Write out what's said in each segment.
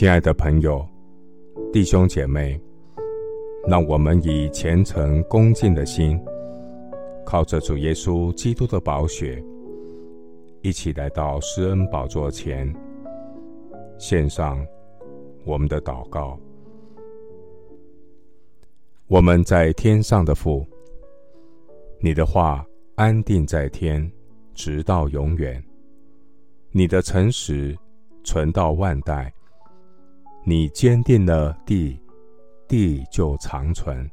亲爱的朋友、弟兄姐妹，让我们以虔诚恭敬的心，靠着主耶稣基督的宝血，一起来到施恩宝座前，献上我们的祷告。我们在天上的父，你的话安定在天，直到永远；你的诚实存到万代。你坚定了地，地就长存。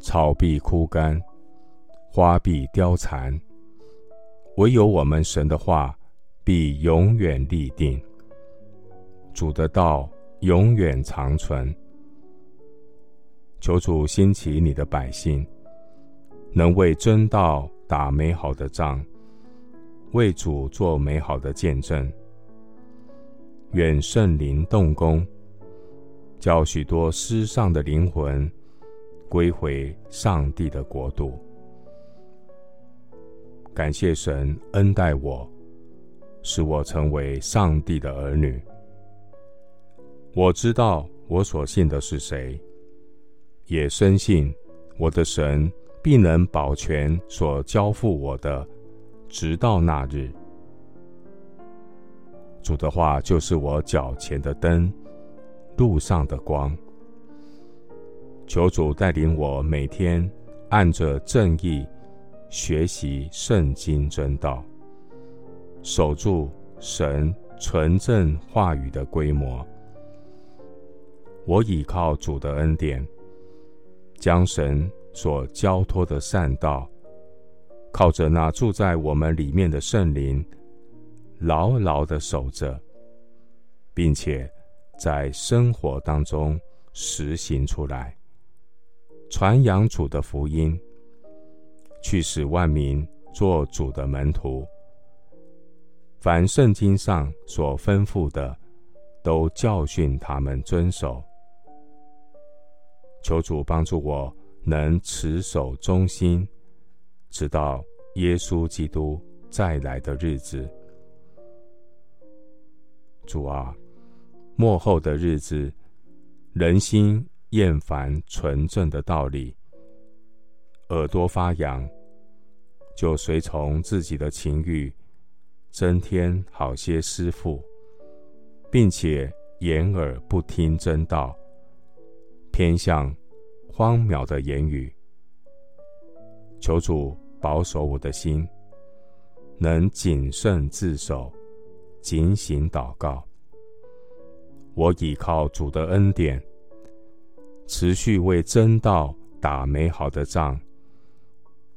草必枯干，花必凋残，唯有我们神的话必永远立定。主的道永远长存。求主兴起你的百姓，能为真道打美好的仗，为主做美好的见证。愿圣灵动工，叫许多失丧的灵魂归回上帝的国度。感谢神恩待我，使我成为上帝的儿女。我知道我所信的是谁，也深信我的神必能保全所交付我的，直到那日。主的话就是我脚前的灯，路上的光。求主带领我每天按着正义学习圣经真道，守住神纯正话语的规模。我倚靠主的恩典，将神所交托的善道，靠着那住在我们里面的圣灵。牢牢的守着，并且在生活当中实行出来，传扬主的福音，去使万民做主的门徒。凡圣经上所吩咐的，都教训他们遵守。求主帮助我，能持守忠心，直到耶稣基督再来的日子。主啊，末后的日子，人心厌烦纯正的道理，耳朵发痒，就随从自己的情欲，增添好些师傅，并且掩耳不听真道，偏向荒渺的言语。求主保守我的心，能谨慎自守。警醒祷告，我倚靠主的恩典，持续为真道打美好的仗，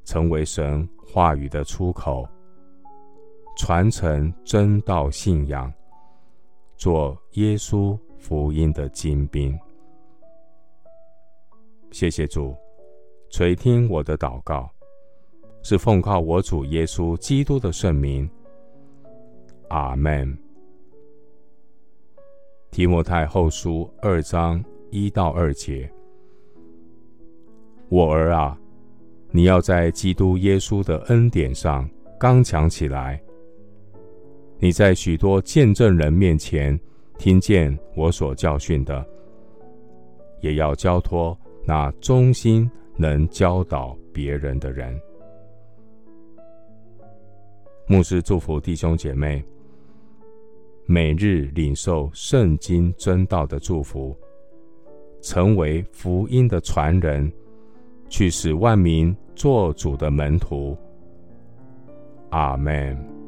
成为神话语的出口，传承真道信仰，做耶稣福音的精兵。谢谢主，垂听我的祷告，是奉靠我主耶稣基督的圣名。阿门。提摩太后书二章一到二节：我儿啊，你要在基督耶稣的恩典上刚强起来。你在许多见证人面前听见我所教训的，也要交托那忠心能教导别人的人。牧师祝福弟兄姐妹。每日领受圣经真道的祝福，成为福音的传人，去使万民做主的门徒。阿门。